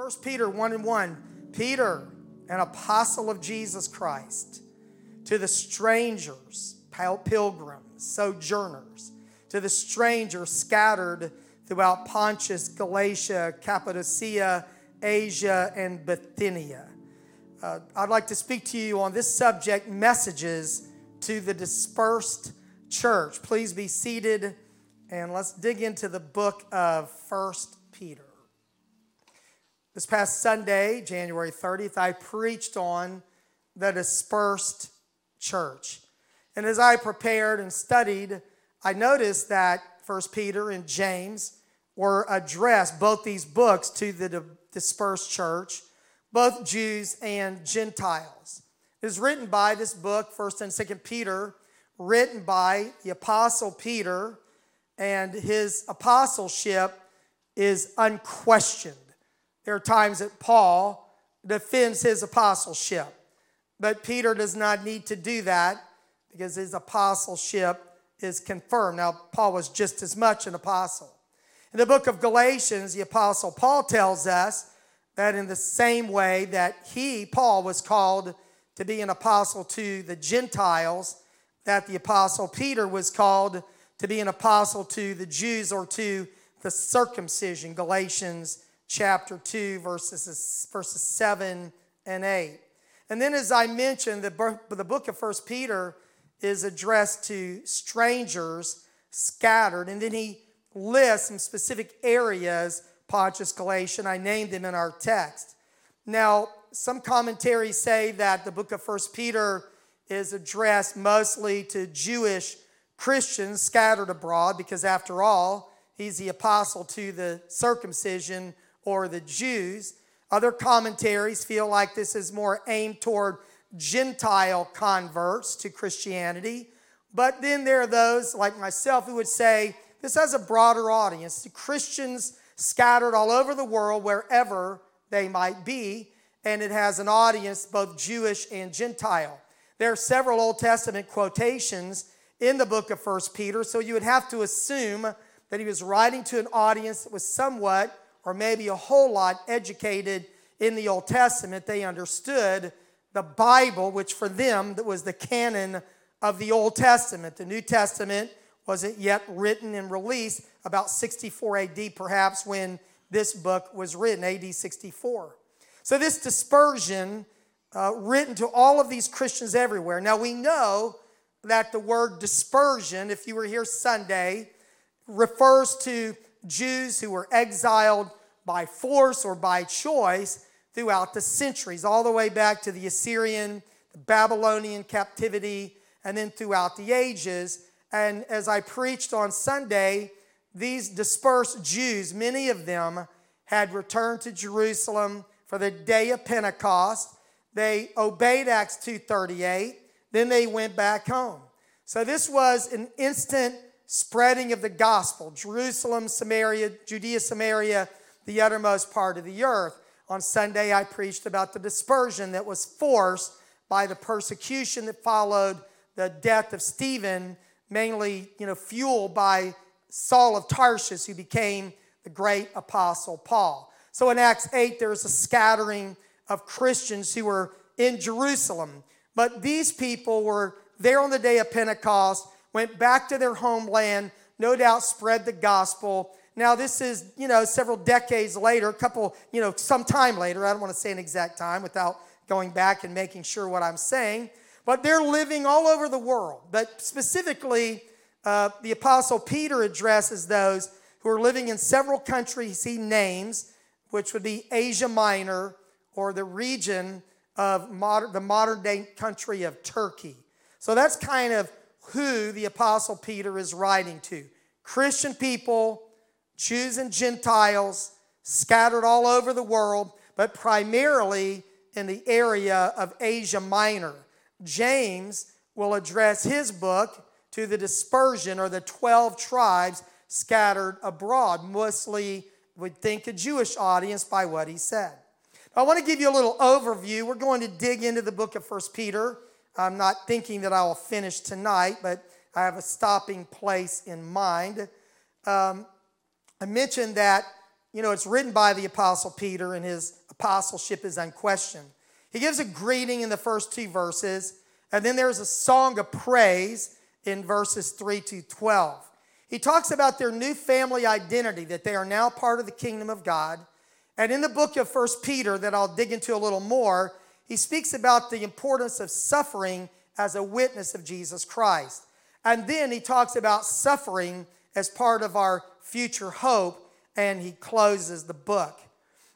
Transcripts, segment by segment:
1 Peter 1 and 1 Peter, an apostle of Jesus Christ, to the strangers, pilgrims, sojourners, to the strangers scattered throughout Pontus, Galatia, Cappadocia, Asia, and Bithynia. Uh, I'd like to speak to you on this subject messages to the dispersed church. Please be seated and let's dig into the book of First Peter. This past Sunday, January 30th, I preached on the dispersed church. And as I prepared and studied, I noticed that First Peter and James were addressed, both these books, to the dispersed church, both Jews and Gentiles. It is written by this book, 1st and 2nd Peter, written by the Apostle Peter, and his apostleship is unquestioned. There are times that Paul defends his apostleship, but Peter does not need to do that because his apostleship is confirmed. Now, Paul was just as much an apostle. In the book of Galatians, the apostle Paul tells us that in the same way that he, Paul, was called to be an apostle to the Gentiles, that the apostle Peter was called to be an apostle to the Jews or to the circumcision. Galatians chapter 2, verses, verses 7 and 8. And then, as I mentioned, the, the book of First Peter is addressed to strangers scattered. And then he lists some specific areas, Pontus, Galatian, I named them in our text. Now, some commentaries say that the book of First Peter is addressed mostly to Jewish Christians scattered abroad, because after all, he's the apostle to the circumcision or the Jews. Other commentaries feel like this is more aimed toward Gentile converts to Christianity. But then there are those like myself who would say this has a broader audience, The Christians scattered all over the world, wherever they might be, and it has an audience both Jewish and Gentile. There are several Old Testament quotations in the book of First Peter, so you would have to assume that he was writing to an audience that was somewhat or maybe a whole lot educated in the Old Testament. They understood the Bible, which for them that was the canon of the Old Testament. The New Testament wasn't yet written and released about 64 AD, perhaps, when this book was written, AD 64. So, this dispersion uh, written to all of these Christians everywhere. Now, we know that the word dispersion, if you were here Sunday, refers to Jews who were exiled by force or by choice throughout the centuries, all the way back to the Assyrian, the Babylonian captivity, and then throughout the ages. And as I preached on Sunday, these dispersed Jews, many of them had returned to Jerusalem for the day of Pentecost. They obeyed Acts 2:38, then they went back home. So this was an instant spreading of the gospel. Jerusalem, Samaria, Judea, Samaria, the uttermost part of the earth. On Sunday, I preached about the dispersion that was forced by the persecution that followed the death of Stephen, mainly you know, fueled by Saul of Tarsus, who became the great apostle Paul. So in Acts 8, there's a scattering of Christians who were in Jerusalem. But these people were there on the day of Pentecost, went back to their homeland, no doubt spread the gospel, now, this is, you know, several decades later, a couple, you know, some time later. I don't want to say an exact time without going back and making sure what I'm saying. But they're living all over the world. But specifically, uh, the Apostle Peter addresses those who are living in several countries he names, which would be Asia Minor or the region of modern, the modern day country of Turkey. So that's kind of who the Apostle Peter is writing to Christian people Jews and Gentiles scattered all over the world, but primarily in the area of Asia Minor. James will address his book to the dispersion or the 12 tribes scattered abroad, mostly would think a Jewish audience by what he said. I want to give you a little overview. We're going to dig into the book of First Peter. I'm not thinking that I will finish tonight, but I have a stopping place in mind. Um, I mentioned that you know, it's written by the Apostle Peter, and his apostleship is unquestioned. He gives a greeting in the first two verses, and then there's a song of praise in verses 3 to 12. He talks about their new family identity, that they are now part of the kingdom of God. And in the book of First Peter, that I'll dig into a little more, he speaks about the importance of suffering as a witness of Jesus Christ. And then he talks about suffering as part of our future hope, and he closes the book.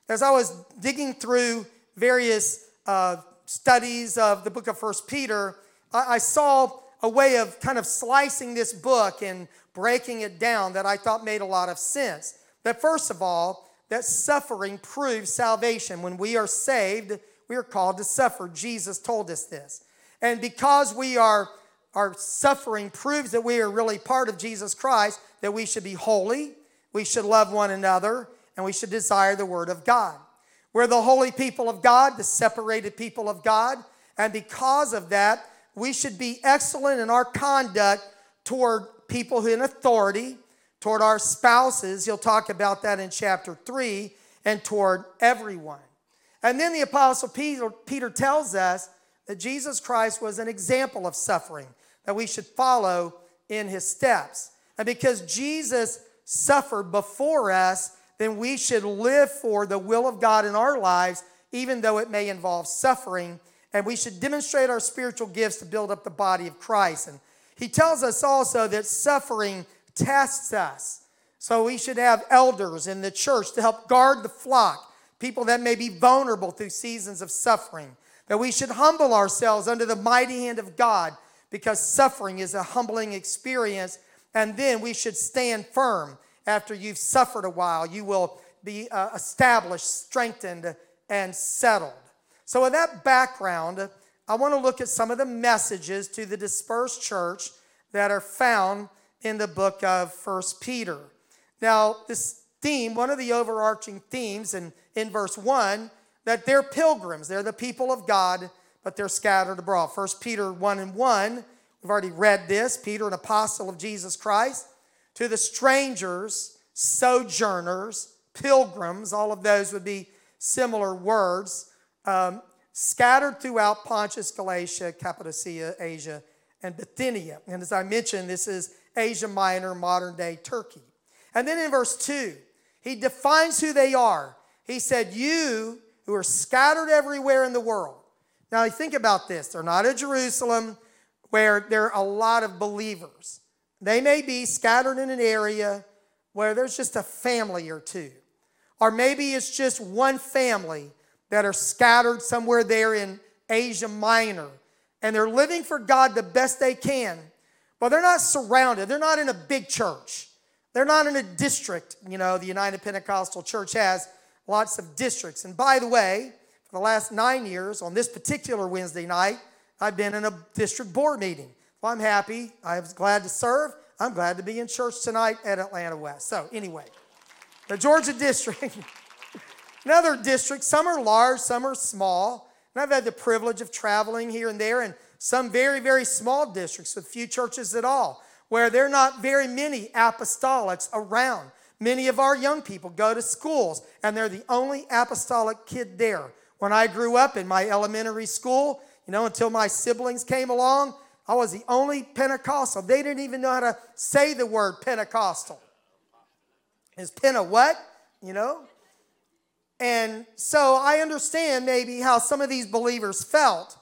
As I was digging through various uh, studies of the book of First Peter, I, I saw a way of kind of slicing this book and breaking it down that I thought made a lot of sense. That first of all, that suffering proves salvation. When we are saved, we are called to suffer. Jesus told us this. And because we are our suffering proves that we are really part of Jesus Christ, that we should be holy, we should love one another, and we should desire the word of God. We're the holy people of God, the separated people of God, and because of that, we should be excellent in our conduct toward people in authority, toward our spouses. He'll talk about that in chapter 3, and toward everyone. And then the Apostle Peter, Peter tells us that Jesus Christ was an example of suffering, that we should follow in his steps. And because Jesus suffered before us, then we should live for the will of God in our lives, even though it may involve suffering. And we should demonstrate our spiritual gifts to build up the body of Christ. And he tells us also that suffering tests us. So we should have elders in the church to help guard the flock, people that may be vulnerable through seasons of suffering. That we should humble ourselves under the mighty hand of God because suffering is a humbling experience. And then we should stand firm after you've suffered a while. You will be uh, established, strengthened, and settled. So, with that background, I want to look at some of the messages to the dispersed church that are found in the book of First Peter. Now, this theme, one of the overarching themes in, in verse 1, that they're pilgrims, they're the people of God, but they're scattered abroad. First Peter 1 and 1, we've already read this. Peter, an apostle of Jesus Christ, to the strangers, sojourners, pilgrims, all of those would be similar words. Um, scattered throughout Pontus, Galatia, Cappadocia, Asia, and Bithynia. And as I mentioned, this is Asia Minor, modern day Turkey. And then in verse 2, he defines who they are. He said, You who are scattered everywhere in the world. Now, think about this. They're not at Jerusalem where there are a lot of believers. They may be scattered in an area where there's just a family or two. Or maybe it's just one family that are scattered somewhere there in Asia Minor. And they're living for God the best they can. But they're not surrounded. They're not in a big church. They're not in a district. You know, the United Pentecostal Church has lots of districts. And by the way, for the last nine years, on this particular Wednesday night, I've been in a district board meeting. Well, I'm happy. I was glad to serve. I'm glad to be in church tonight at Atlanta West. So, anyway, the Georgia district. another district, some are large, some are small. And I've had the privilege of traveling here and there in some very, very small districts with few churches at all, where there are not very many apostolics around. Many of our young people go to schools, and they're the only apostolic kid there. When I grew up in my elementary school, you know, until my siblings came along, I was the only Pentecostal. They didn't even know how to say the word Pentecostal. Is Penta what? You know? And so I understand maybe how some of these believers felt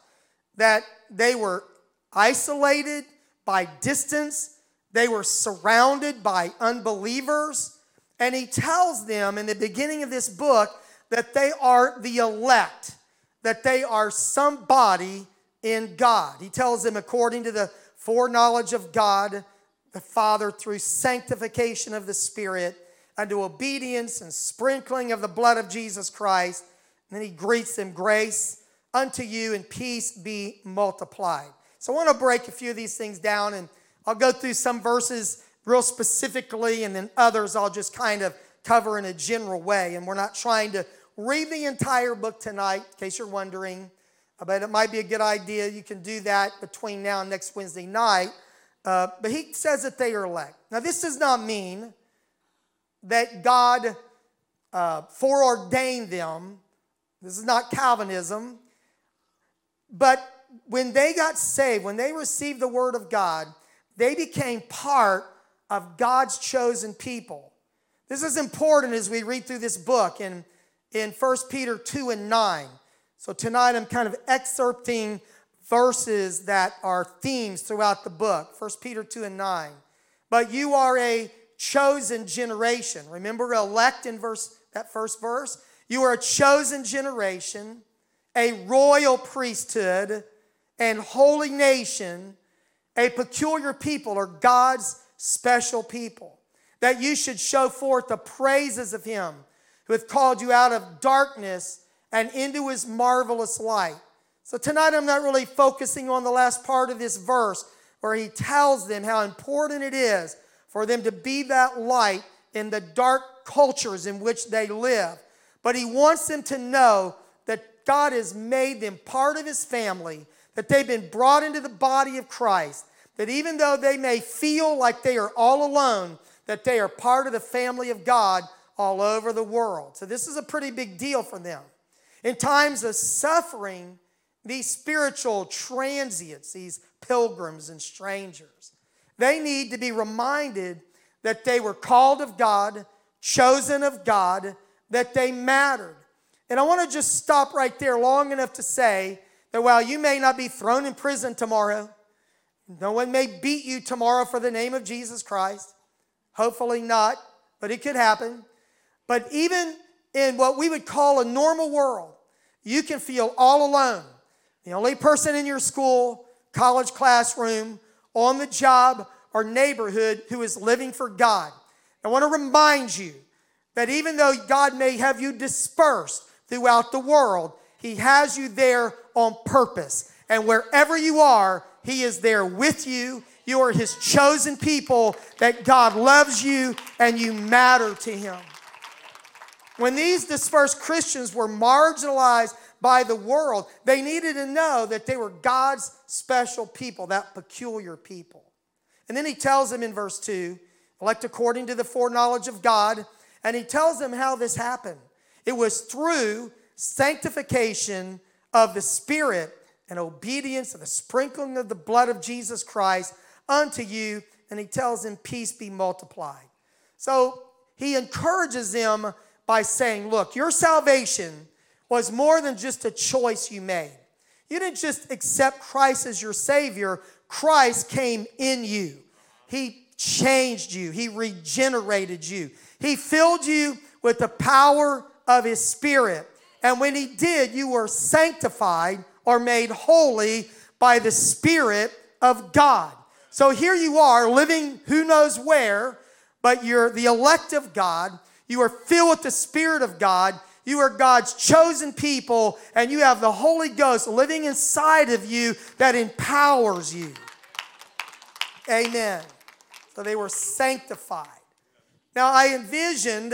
that they were isolated by distance, they were surrounded by unbelievers. And he tells them in the beginning of this book that they are the elect, that they are somebody in God. He tells them, according to the foreknowledge of God, the Father, through sanctification of the Spirit, unto obedience and sprinkling of the blood of Jesus Christ. And then he greets them, grace unto you and peace be multiplied. So I want to break a few of these things down and I'll go through some verses real specifically and then others I'll just kind of cover in a general way. And we're not trying to read the entire book tonight, in case you're wondering. But it might be a good idea. You can do that between now and next Wednesday night. Uh, but he says that they are elect. Now, this does not mean that God uh, foreordained them. This is not Calvinism. But when they got saved, when they received the word of God, they became part of God's chosen people. This is important as we read through this book in, in 1 Peter 2 and 9. So tonight I'm kind of excerpting verses that are themes throughout the book 1 Peter 2 and 9. But you are a chosen generation. Remember elect in verse that first verse? You are a chosen generation, a royal priesthood, and holy nation, a peculiar people, or God's special people, that you should show forth the praises of him who hath called you out of darkness and into his marvelous light. So tonight I'm not really focusing on the last part of this verse where he tells them how important it is for them to be that light in the dark cultures in which they live. But he wants them to know that God has made them part of his family, that they've been brought into the body of Christ, that even though they may feel like they are all alone, that they are part of the family of God all over the world. So this is a pretty big deal for them. In times of suffering, these spiritual transients, these pilgrims and strangers, they need to be reminded that they were called of God, chosen of God, that they mattered. And I want to just stop right there long enough to say that while you may not be thrown in prison tomorrow, no one may beat you tomorrow for the name of Jesus Christ. Hopefully not, but it could happen. But even in what we would call a normal world, you can feel all alone. The only person in your school, college classroom, on the job, or neighborhood who is living for God. I want to remind you that even though God may have you dispersed throughout the world, He has you there on purpose. And wherever you are, He is there with you. You are His chosen people, that God loves you and you matter to Him. When these dispersed Christians were marginalized by the world, they needed to know that they were God's special people, that peculiar people. And then he tells them in verse 2 elect according to the foreknowledge of God. And he tells them how this happened. It was through sanctification of the Spirit and obedience of the sprinkling of the blood of Jesus Christ unto you. And he tells them, Peace be multiplied. So he encourages them by saying, Look, your salvation was more than just a choice you made. You didn't just accept Christ as your Savior, Christ came in you. He changed you, He regenerated you, He filled you with the power of His Spirit. And when He did, you were sanctified or made holy by the Spirit of God. So here you are living who knows where, but you're the elect of God. You are filled with the Spirit of God. You are God's chosen people, and you have the Holy Ghost living inside of you that empowers you. Amen. So they were sanctified. Now I envisioned,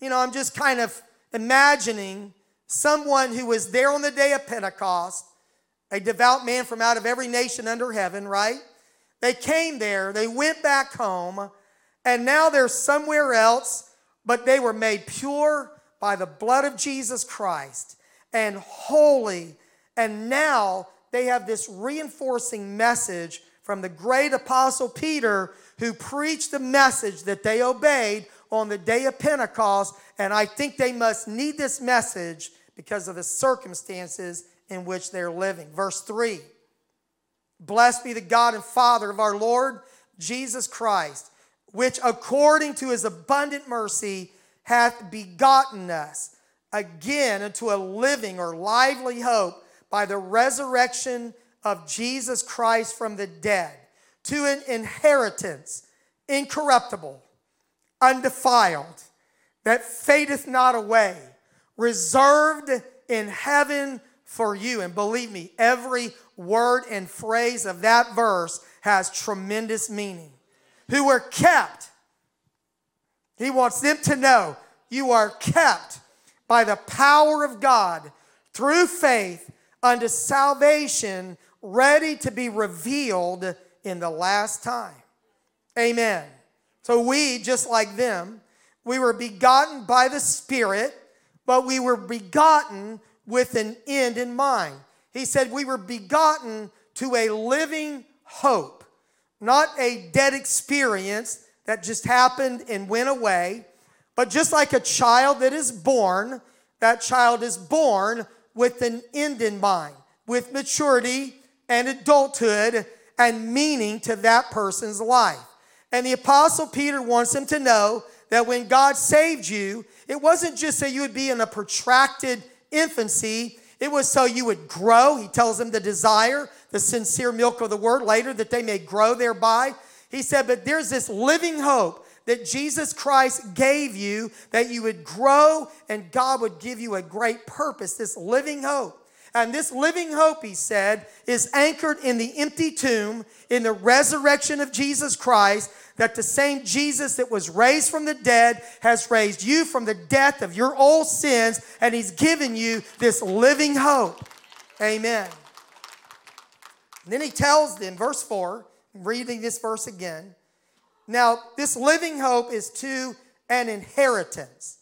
you know, I'm just kind of imagining someone who was there on the day of Pentecost, a devout man from out of every nation under heaven, right? They came there, they went back home, and now they're somewhere else, but they were made pure by the blood of Jesus Christ and holy. And now they have this reinforcing message from the great apostle Peter who preached the message that they obeyed on the day of Pentecost. And I think they must need this message because of the circumstances in which they're living. Verse 3 Blessed be the God and Father of our Lord Jesus Christ, which according to his abundant mercy hath begotten us again unto a living or lively hope by the resurrection of Jesus Christ from the dead to an inheritance incorruptible, undefiled, that fadeth not away, reserved in heaven for you. And believe me, every word and phrase of that verse has tremendous meaning. Who were kept, he wants them to know you are kept by the power of God through faith unto salvation, ready to be revealed in the last time. Amen. So we, just like them, We were begotten by the Spirit, but we were begotten with an end in mind. He said we were begotten to a living hope, not a dead experience that just happened and went away, but just like a child that is born, that child is born with an end in mind, with maturity and adulthood and meaning to that person's life. And the Apostle Peter wants him to know that when God saved you, it wasn't just so you would be in a protracted infancy, it was so you would grow. He tells them the desire, the sincere milk of the word later, that they may grow thereby. He said, But there's this living hope that Jesus Christ gave you that you would grow and God would give you a great purpose, this living hope. And this living hope, he said, is anchored in the empty tomb, in the resurrection of Jesus Christ, that the same Jesus that was raised from the dead has raised you from the death of your old sins, and he's given you this living hope. Amen. And then he tells them, verse 4, reading this verse again. Now, this living hope is to an inheritance.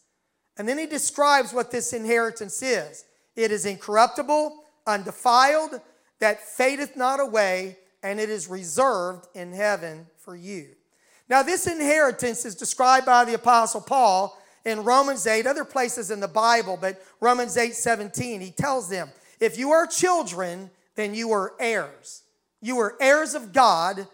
And then he describes what this inheritance is it is incorruptible, undefiled, that fadeth not away, and it is reserved in heaven for you. Now, this inheritance is described by the Apostle Paul in Romans 8, other places in the Bible, but Romans 8 17, he tells them, If you are children, then you are heirs. You are heirs of God,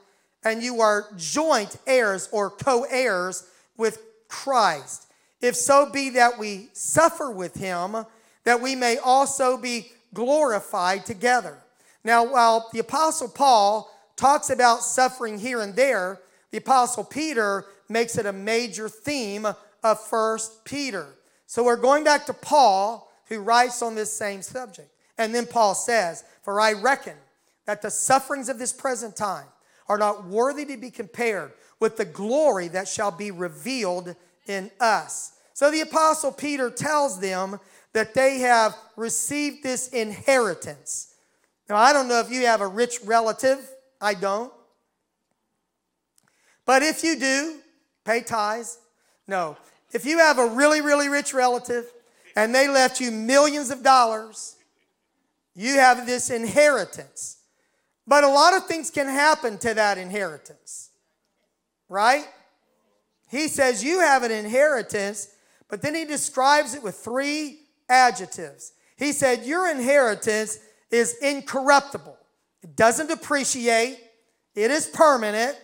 and you are joint heirs or co heirs with Christ. If so be that we suffer with him, that we may also be glorified together. Now, while the Apostle Paul talks about suffering here and there, the Apostle Peter makes it a major theme of First Peter. So we're going back to Paul, who writes on this same subject. And then Paul says, For I reckon that the sufferings of this present time are not worthy to be compared with the glory that shall be revealed in us. So the Apostle Peter tells them that they have received this inheritance. Now, I don't know if you have a rich relative, I don't. But if you do, pay tithes. No. If you have a really, really rich relative and they left you millions of dollars, you have this inheritance. But a lot of things can happen to that inheritance, right? He says you have an inheritance, but then he describes it with three adjectives. He said, Your inheritance is incorruptible, it doesn't depreciate, it is permanent,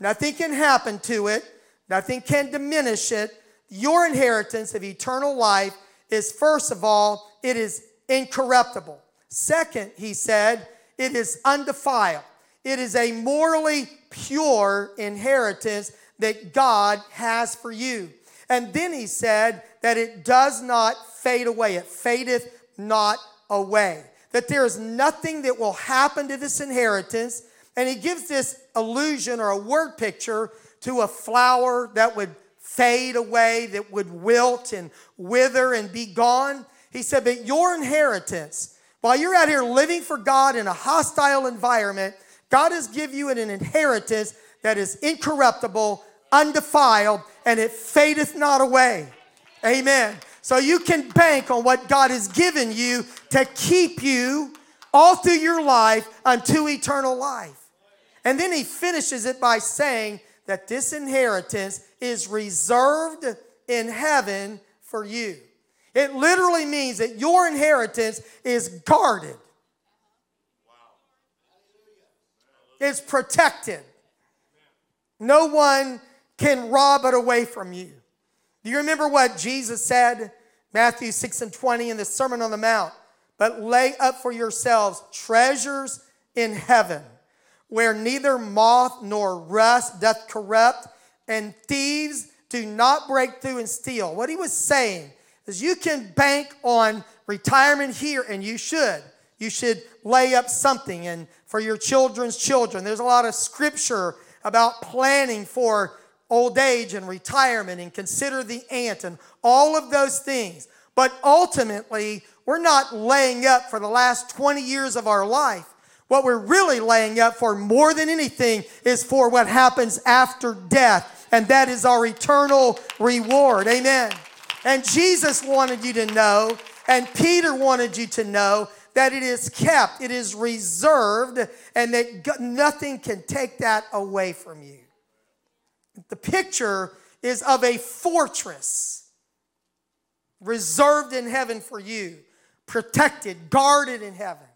nothing can happen to it, nothing can diminish it. Your inheritance of eternal life is, first of all, it is incorruptible. Second, he said, it is undefiled. It is a morally pure inheritance that God has for you. And then he said that it does not fade away, it fadeth not away. That there is nothing that will happen to this inheritance. And he gives this illusion or a word picture to a flower that would fade away, that would wilt and wither and be gone. He said, But your inheritance, while you're out here living for God in a hostile environment, God has given you an inheritance that is incorruptible, undefiled, and it fadeth not away. Amen. So you can bank on what God has given you to keep you all through your life unto eternal life. And then he finishes it by saying that this inheritance is reserved in heaven for you. It literally means that your inheritance is guarded. It's protected. No one can rob it away from you. Do you remember what Jesus said? Matthew 6 and 20 in the Sermon on the Mount. But lay up for yourselves treasures in heaven, where neither moth nor rust doth corrupt, and thieves do not break through and steal. What he was saying is you can bank on retirement here, and you should. You should lay up something and for your children's children. There's a lot of scripture about planning for old age and retirement and consider the ant and all of those things. But ultimately, we're not laying up for the last 20 years of our life. What we're really laying up for more than anything is for what happens after death and that is our eternal reward. Amen. And Jesus wanted you to know, and Peter wanted you to know that it is kept, it is reserved, and that nothing can take that away from you. The picture is of a fortress reserved in heaven for you, protected, guarded in heaven.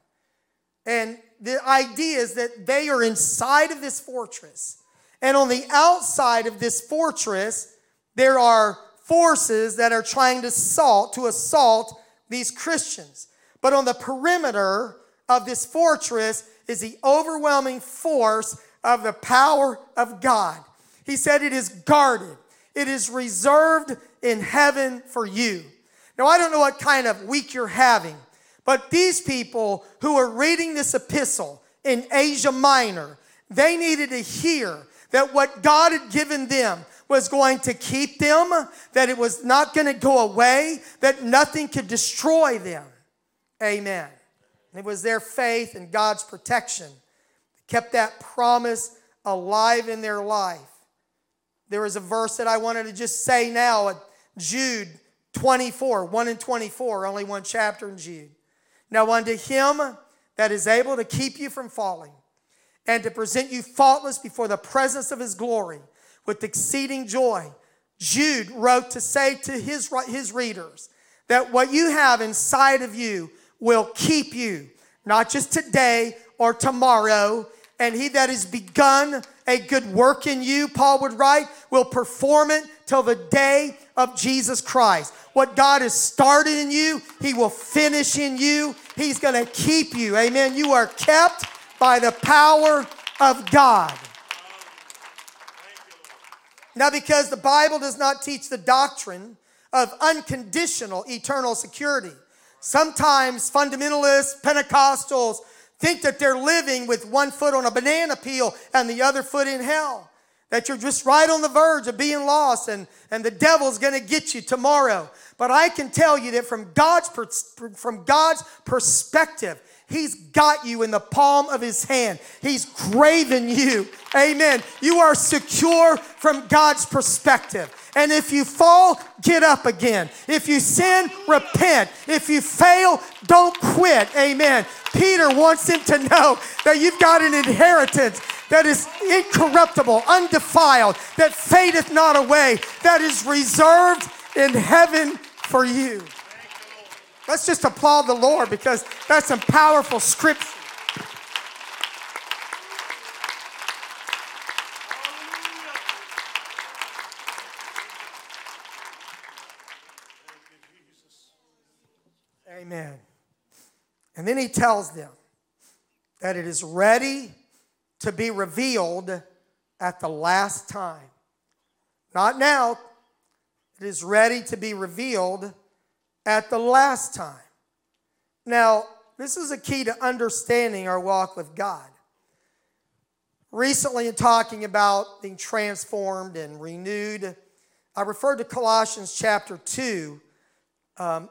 And the idea is that they are inside of this fortress. And on the outside of this fortress, there are forces that are trying to assault, to assault these Christians. But on the perimeter of this fortress is the overwhelming force of the power of God. He said it is guarded. It is reserved in heaven for you. Now, I don't know what kind of week you're having, but these people who are reading this epistle in Asia Minor, they needed to hear that what God had given them was going to keep them, that it was not going to go away, that nothing could destroy them. Amen. It was their faith and God's protection that kept that promise alive in their life. There is a verse that I wanted to just say now, at Jude 24, 1 and 24, only one chapter in Jude. Now, unto him that is able to keep you from falling and to present you faultless before the presence of his glory with exceeding joy, Jude wrote to say to his, his readers that what you have inside of you will keep you, not just today or tomorrow. And he that has begun a good work in you, Paul would write, will perform it till the day of Jesus Christ. What God has started in you, He will finish in you. He's going to keep you. Amen. You are kept by the power of God. Now, because the Bible does not teach the doctrine of unconditional eternal security, sometimes fundamentalists, Pentecostals, think that they're living with one foot on a banana peel and the other foot in hell. That you're just right on the verge of being lost and, and the devil's gonna get you tomorrow. But I can tell you that from God's, from God's perspective, He's got you in the palm of His hand. He's graven you. Amen. You are secure from God's perspective. And if you fall, get up again. If you sin, repent. If you fail, don't quit. Amen. Peter wants him to know that you've got an inheritance that is incorruptible, undefiled, that fadeth not away, that is reserved in heaven for you. Let's just applaud the Lord because that's some powerful scripture. Amen. And then he tells them that it is ready to be revealed at the last time. Not now, it is ready to be revealed at the last time. Now, this is a key to understanding our walk with God. Recently, in talking about being transformed and renewed, I referred to Colossians chapter 2, um,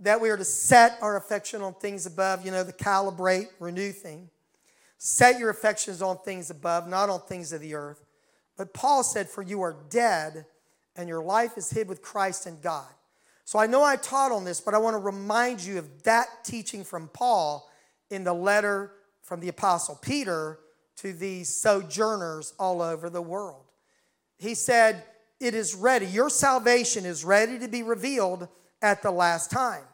that we are to set our affection on things above, you know, the calibrate, renew thing. Set your affections on things above, not on things of the earth. But Paul said, For you are dead, and your life is hid with Christ in God. So I know I taught on this, but I want to remind you of that teaching from Paul in the letter from the Apostle Peter to these sojourners all over the world. He said, It is ready. Your salvation is ready to be revealed at the last time.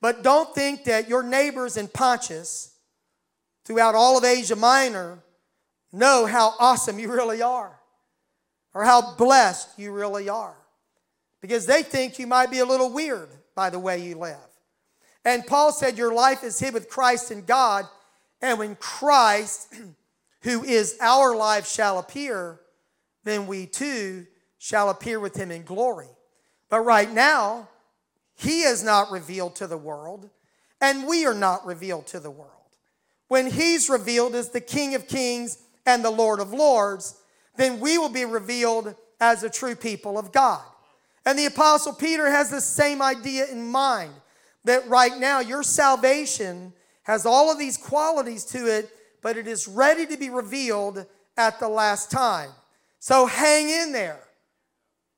But don't think that your neighbors in Pontus, throughout all of Asia Minor, know how awesome you really are or how blessed you really are because they think you might be a little weird by the way you live. And Paul said, Your life is hid with Christ in God, and when Christ, who is our life, shall appear, then we too shall appear with him in glory. But right now, he is not revealed to the world, and we are not revealed to the world. When he's revealed as the King of kings and the Lord of lords, then we will be revealed as a true people of God. And the Apostle Peter has the same idea in mind that right now your salvation has all of these qualities to it, but it is ready to be revealed at the last time. So hang in there.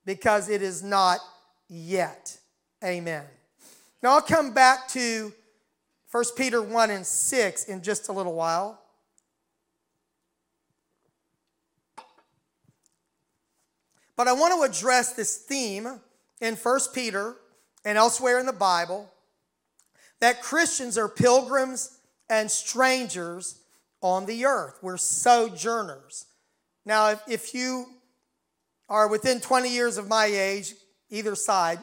because it is not yet. Amen. Now I'll come back to 1 Peter 1 and 6 in just a little while. But I want to address this theme in 1 Peter and elsewhere in the Bible that Christians are pilgrims and strangers on the earth. We're sojourners. Now, if, if you are within 20 years of my age, either side,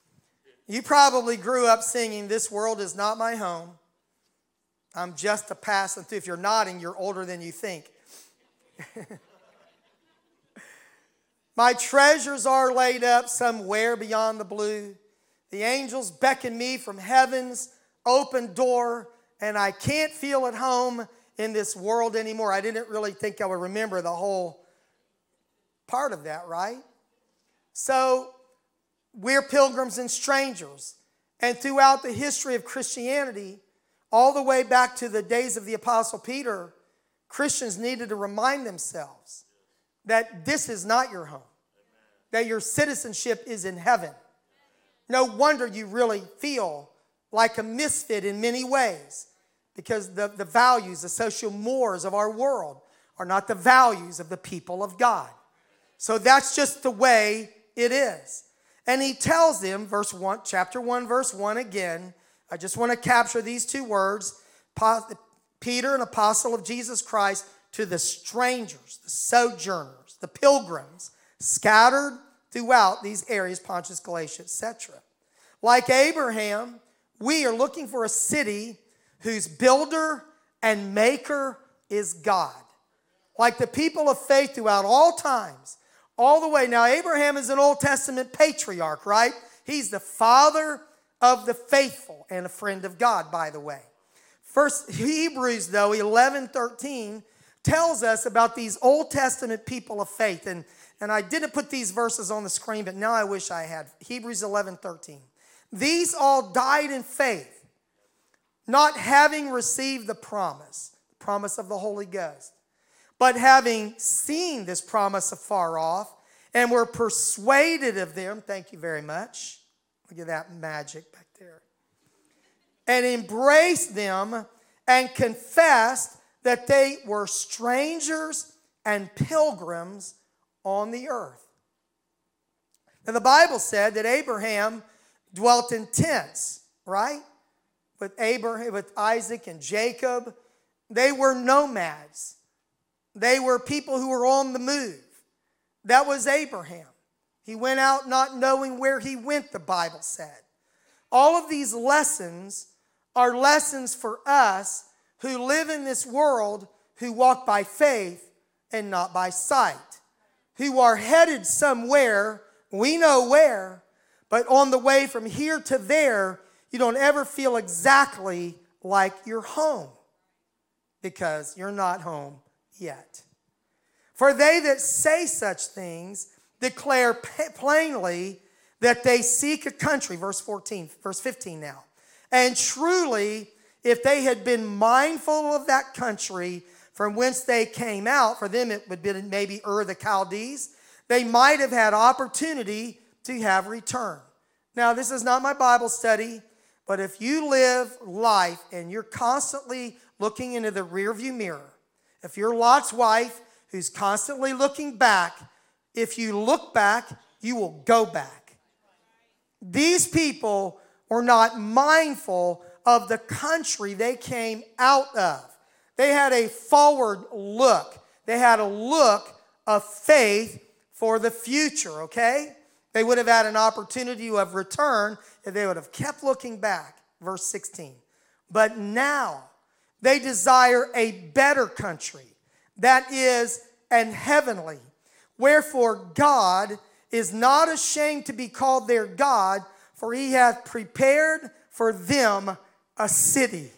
you probably grew up singing, This world is not my home. I'm just a passing through. If you're nodding, you're older than you think. my treasures are laid up somewhere beyond the blue. The angels beckon me from heaven's open door, and I can't feel at home in this world anymore. I didn't really think I would remember the whole part of that, right? So we're pilgrims and strangers. And throughout the history of Christianity, all the way back to the days of the Apostle Peter, Christians needed to remind themselves that this is not your home, that your citizenship is in heaven. No wonder you really feel like a misfit in many ways because the, the values, the social mores of our world are not the values of the people of God. So that's just the way it is. And he tells them, verse 1, chapter 1, verse 1 again. I just want to capture these two words. Peter, an apostle of Jesus Christ, to the strangers, the sojourners, the pilgrims scattered throughout these areas, Pontus, Galatia, etc. Like Abraham, we are looking for a city whose builder and maker is God. Like the people of faith throughout all times, all the way. Now, Abraham is an Old Testament patriarch, right? He's the father of the faithful and a friend of God, by the way. First Hebrews, though, 11 13, tells us about these Old Testament people of faith. And, and I didn't put these verses on the screen, but now I wish I had. Hebrews 11 13. These all died in faith not having received the promise, the promise of the Holy Ghost, but having seen this promise afar off and were persuaded of them. Thank you very much. Look at that magic back there. And embraced them and confessed that they were strangers and pilgrims on the earth. Now, the Bible said that Abraham dwelt in tents, right? with Abraham, with Isaac and Jacob. They were nomads. They were people who were on the move. That was Abraham. He went out not knowing where he went, the Bible said. All of these lessons are lessons for us who live in this world, who walk by faith and not by sight, who are headed somewhere, we know where, but on the way from here to there, you don't ever feel exactly like you're home because you're not home yet. For they that say such things declare plainly that they seek a country, verse 14, verse 15 now. And truly, if they had been mindful of that country from whence they came out, for them it would be maybe Ur the Chaldees, they might have had opportunity to have returned. Now, this is not my Bible study. But if you live life and you're constantly looking into the rearview mirror, if you're Lot's wife who's constantly looking back, if you look back, you will go back. These people were not mindful of the country they came out of. They had a forward look, they had a look of faith for the future, okay? They would have had an opportunity to have returned if they would have kept looking back. Verse 16. But now they desire a better country, that is, an heavenly. Wherefore God is not ashamed to be called their God, for he hath prepared for them a city.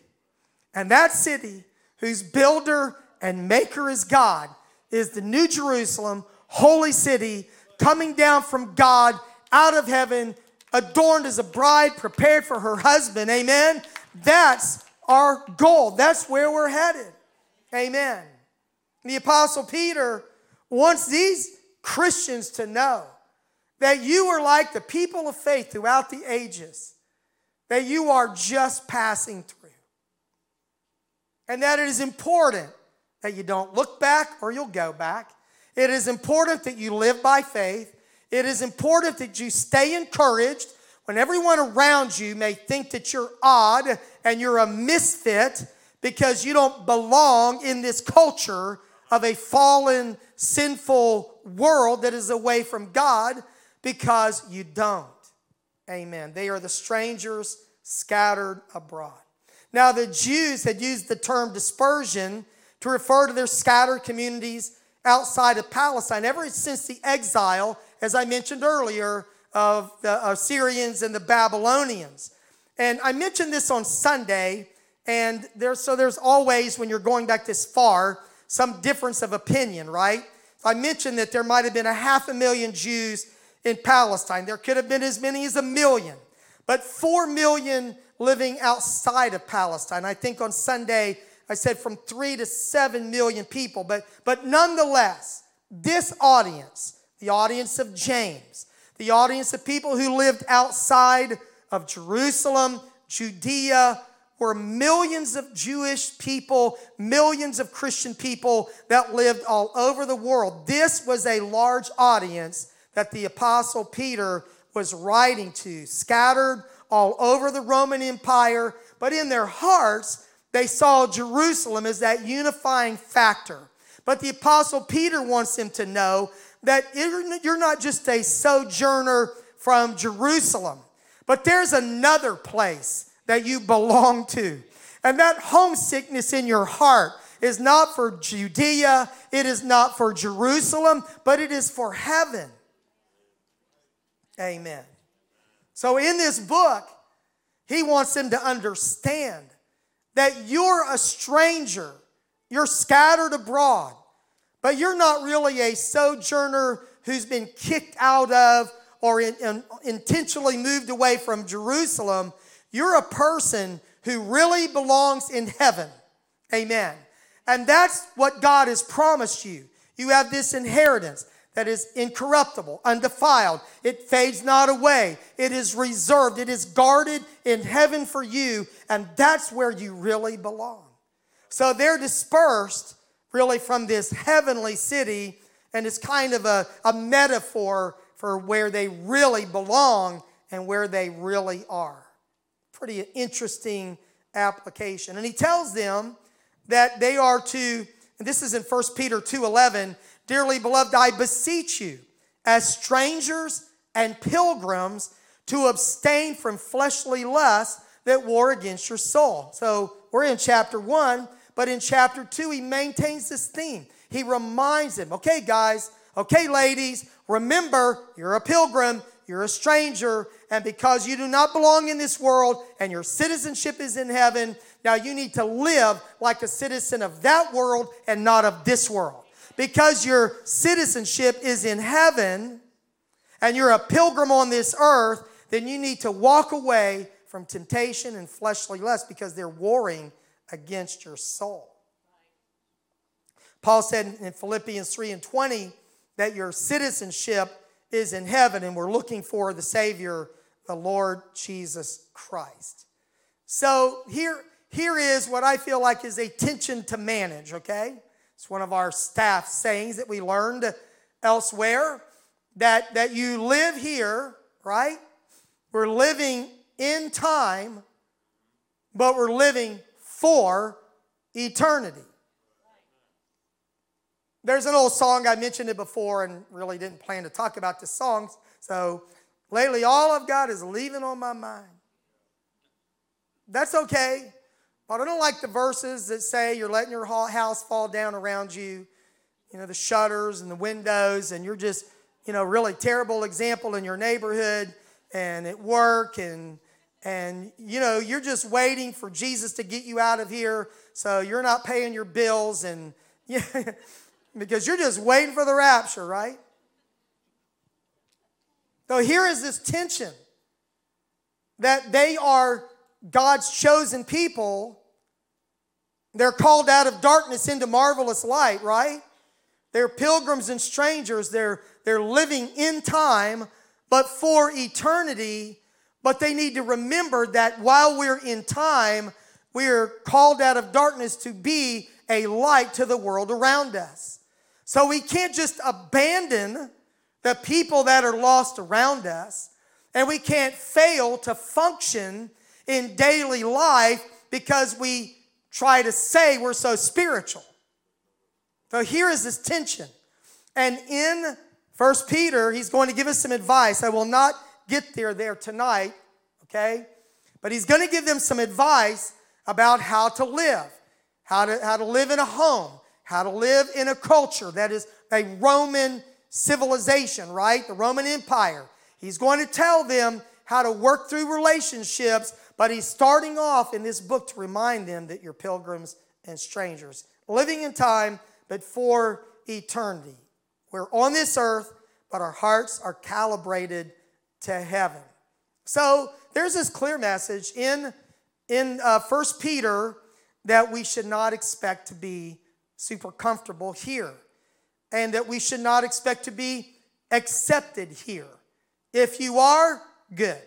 And that city, whose builder and maker is God, is the New Jerusalem, holy city, coming down from God out of heaven, adorned as a bride, prepared for her husband. Amen. That's our goal. That's where we're headed. Amen. The Apostle Peter wants these Christians to know that you are like the people of faith throughout the ages, that you are just passing through. And that it is important that you don't look back or you'll go back. It is important that you live by faith. It is important that you stay encouraged when everyone around you may think that you're odd and you're a misfit because you don't belong in this culture of a fallen, sinful world that is away from God because you don't. Amen. They are the strangers scattered abroad. Now, the Jews had used the term dispersion to refer to their scattered communities outside of Palestine ever since the exile, as I mentioned earlier, of the Assyrians and the Babylonians. And I mentioned this on Sunday, and there's so there's always, when you're going back this far, some difference of opinion, right? I mentioned that there might have been a half a million Jews in Palestine. There could have been as many as a million, but four million living outside of Palestine. I think on Sunday I said from three to seven million people, but, but nonetheless, this audience, the audience of James, the audience of people who lived outside of Jerusalem, Judea, were millions of Jewish people, millions of Christian people that lived all over the world. This was a large audience that the Apostle Peter was writing to, scattered all over the Roman Empire, but in their hearts, they saw Jerusalem as that unifying factor. But the Apostle Peter wants them to know that you're not just a sojourner from Jerusalem, but there's another place that you belong to. And that homesickness in your heart is not for Judea, it is not for Jerusalem, but it is for heaven. Amen. So in this book, he wants them to understand that you're a stranger, you're scattered abroad, but you're not really a sojourner who's been kicked out of or in, in, intentionally moved away from Jerusalem. You're a person who really belongs in heaven. Amen. And that's what God has promised you. You have this inheritance that is incorruptible, undefiled. It fades not away. It is reserved. It is guarded in heaven for you. And that's where you really belong. So they're dispersed really from this heavenly city. And it's kind of a, a metaphor for where they really belong and where they really are. Pretty interesting application. And he tells them that they are to, and this is in 1 Peter 2:11, dearly beloved, I beseech you, as strangers and pilgrims, to abstain from fleshly lusts that war against your soul. So we're in chapter 1, but in chapter 2, he maintains this theme. He reminds them, okay, guys, okay, ladies, remember, you're a pilgrim, you're a stranger, and because you do not belong in this world and your citizenship is in heaven, now you need to live like a citizen of that world and not of this world. Because your citizenship is in heaven and you're a pilgrim on this earth, then you need to walk away from temptation and fleshly lust because they're warring against your soul. Paul said in Philippians 3 and 20 that your citizenship is in heaven and we're looking for the Savior, the Lord Jesus Christ. So here, here is what I feel like is a tension to manage, okay? It's one of our staff sayings that we learned elsewhere that, that you live here, right? We're living in time, but we're living for eternity. There's an old song, I mentioned it before and really didn't plan to talk about the songs. So lately, all I've got is leaving on my mind. That's okay. I don't like the verses that say you're letting your house fall down around you, you know, the shutters and the windows, and you're just, you know, really terrible example in your neighborhood and at work and and you know you're just waiting for jesus to get you out of here so you're not paying your bills and yeah, because you're just waiting for the rapture, right? So here is this tension that they are God's chosen people. They're called out of darkness into marvelous light, right? They're pilgrims and strangers. They're, they're living in time, but for eternity. But they need to remember that while we're in time, we're called out of darkness to be a light to the world around us. So we can't just abandon the people that are lost around us, and we can't fail to function in daily life because we try to say we're so spiritual. So here is this tension. And in First Peter, he's going to give us some advice. I will not get there there tonight, okay? But he's going to give them some advice about how to live, how to, how to live in a home, how to live in a culture that is a Roman civilization, right? The Roman Empire. He's going to tell them how to work through relationships, but he's starting off in this book to remind them that you're pilgrims and strangers, living in time, but for eternity. We're on this earth, but our hearts are calibrated to heaven. So there's this clear message in, in uh, 1 Peter that we should not expect to be super comfortable here and that we should not expect to be accepted here. If you are, good.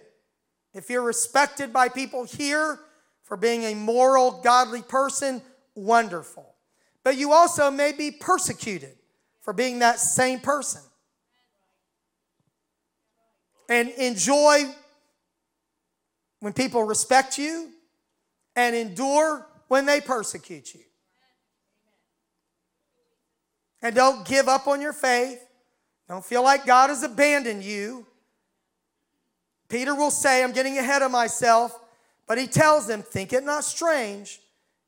If you're respected by people here for being a moral, godly person, wonderful. But you also may be persecuted for being that same person. And enjoy when people respect you and endure when they persecute you. And don't give up on your faith. Don't feel like God has abandoned you. Peter will say, I'm getting ahead of myself, but he tells them, Think it not strange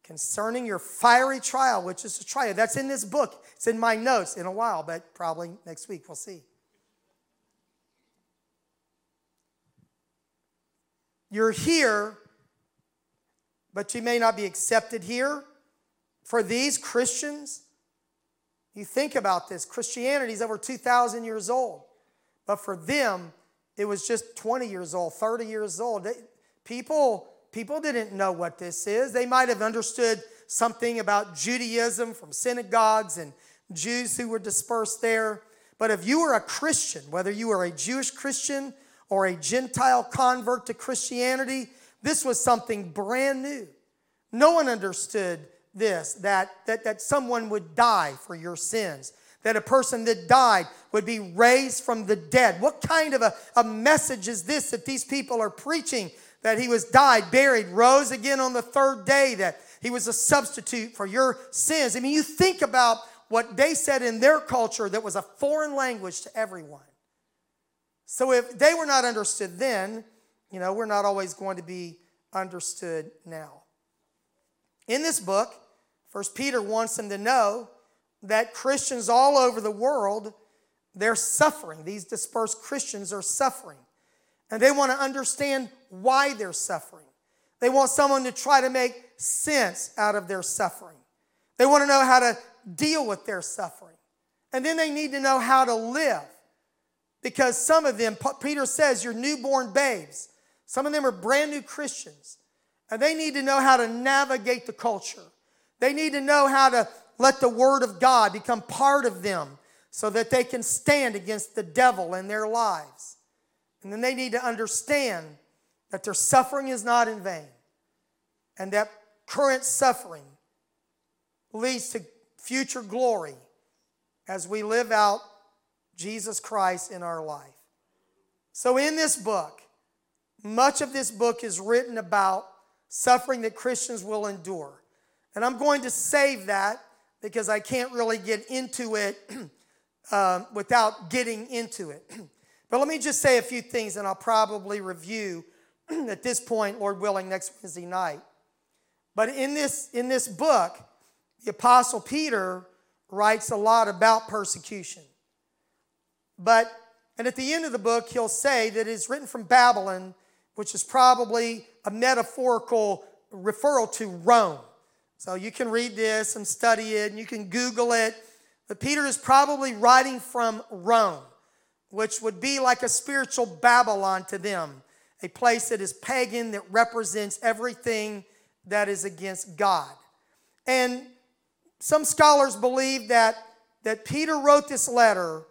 concerning your fiery trial, which is a trial. That's in this book. It's in my notes in a while, but probably next week. We'll see. You're here, but you may not be accepted here. For these Christians, you think about this Christianity is over 2,000 years old, but for them, it was just 20 years old, 30 years old. People, people didn't know what this is. They might have understood something about Judaism from synagogues and Jews who were dispersed there. But if you were a Christian, whether you were a Jewish Christian or a Gentile convert to Christianity, this was something brand new. No one understood this that, that, that someone would die for your sins, that a person that died would be raised from the dead. What kind of a, a message is this that these people are preaching? That he was died, buried, rose again on the third day, that he was a substitute for your sins. I mean, you think about what they said in their culture that was a foreign language to everyone. So if they were not understood then, you know, we're not always going to be understood now. In this book, First Peter wants them to know that Christians all over the world, they're suffering. These dispersed Christians are suffering. And they want to understand why they're suffering. They want someone to try to make sense out of their suffering. They want to know how to deal with their suffering. And then they need to know how to live. Because some of them, Peter says, you're newborn babes. Some of them are brand new Christians. And they need to know how to navigate the culture. They need to know how to let the Word of God become part of them so that they can stand against the devil in their lives. And then they need to understand that their suffering is not in vain and that current suffering leads to future glory as we live out Jesus Christ in our life. So, in this book, much of this book is written about suffering that Christians will endure. And I'm going to save that because I can't really get into it uh, without getting into it. but let me just say a few things and I'll probably review at this point, Lord willing, next Wednesday night. But in this, in this book, the Apostle Peter writes a lot about persecution. But, and at the end of the book, he'll say that it's written from Babylon, which is probably a metaphorical referral to Rome. So you can read this and study it, and you can Google it. But Peter is probably writing from Rome, which would be like a spiritual Babylon to them, a place that is pagan, that represents everything that is against God. And some scholars believe that, that Peter wrote this letter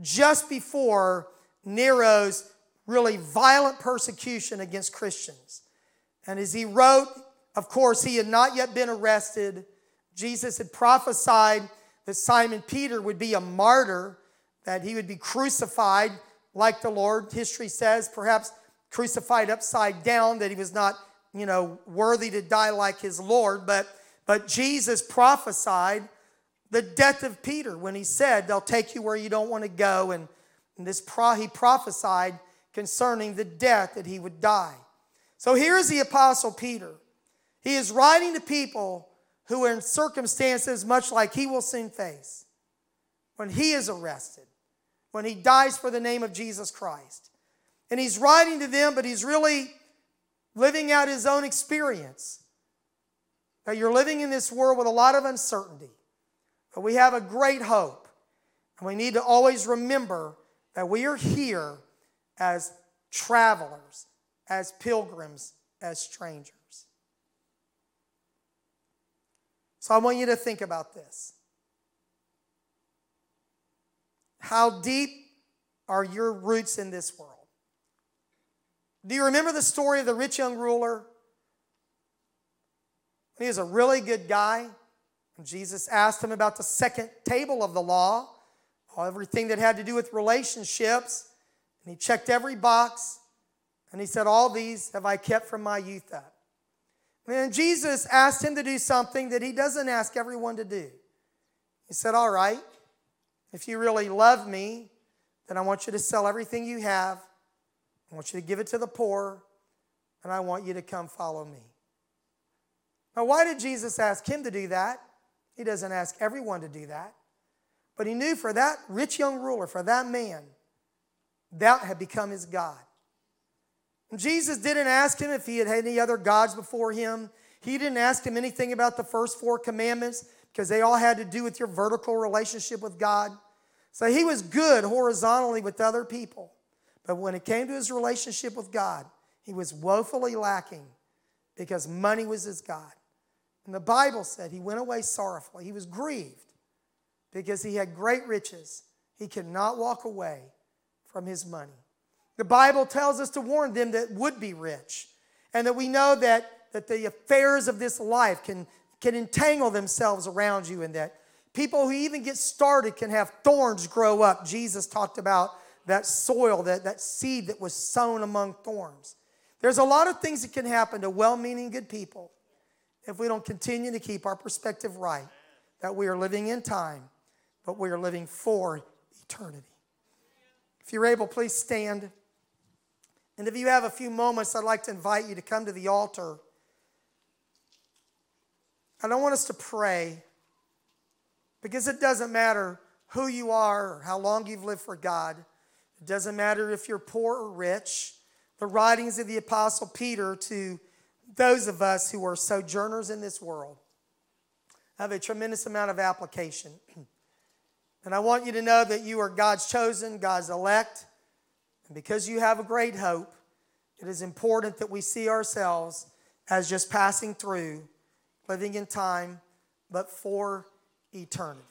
just before Nero's really violent persecution against Christians. And as he wrote, of course, he had not yet been arrested. Jesus had prophesied that Simon Peter would be a martyr, that he would be crucified like the Lord. History says, perhaps crucified upside down, that he was not, you know, worthy to die like his Lord. But, but Jesus prophesied the death of Peter when he said, They'll take you where you don't want to go. And, and this pro- he prophesied concerning the death that he would die. So here's the Apostle Peter. He is writing to people who are in circumstances much like he will soon face when he is arrested, when he dies for the name of Jesus Christ. And he's writing to them, but he's really living out his own experience. That you're living in this world with a lot of uncertainty, but we have a great hope. And we need to always remember that we are here as travelers, as pilgrims, as strangers. So I want you to think about this. How deep are your roots in this world? Do you remember the story of the rich young ruler? He was a really good guy. And Jesus asked him about the second table of the law, everything that had to do with relationships. And he checked every box. And he said, All these have I kept from my youth up. And Jesus asked him to do something that he doesn't ask everyone to do. He said, All right, if you really love me, then I want you to sell everything you have I want you to give it to the poor, and I want you to come follow me. Now, why did Jesus ask him to do that? He doesn't ask everyone to do that. But he knew for that rich young ruler, for that man, that had become his God. Jesus didn't ask him if he had had any other gods before him. He didn't ask him anything about the first four commandments because they all had to do with your vertical relationship with God. So he was good horizontally with other people. But when it came to his relationship with God, he was woefully lacking because money was his God. And the Bible said he went away sorrowful. He was grieved because he had great riches. He could not walk away from his money. The Bible tells us to warn them that would be rich and that we know that, that the affairs of this life can, can entangle themselves around you and that people who even get started can have thorns grow up. Jesus talked about that soil, that, that seed that was sown among thorns. There's a lot of things that can happen to well meaning good people if we don't continue to keep our perspective right that we are living in time, but we are living for eternity. If you're able, please stand. And if you have a few moments, I'd like to invite you to come to the altar. I don't want us to pray because it doesn't matter who you are or how long you've lived for God. It doesn't matter if you're poor or rich. The writings of the Apostle Peter to those of us who are sojourners in this world have a tremendous amount of application. And I want you to know that you are God's chosen, God's elect. And because you have a great hope, it is important that we see ourselves as just passing through, living in time, but for eternity.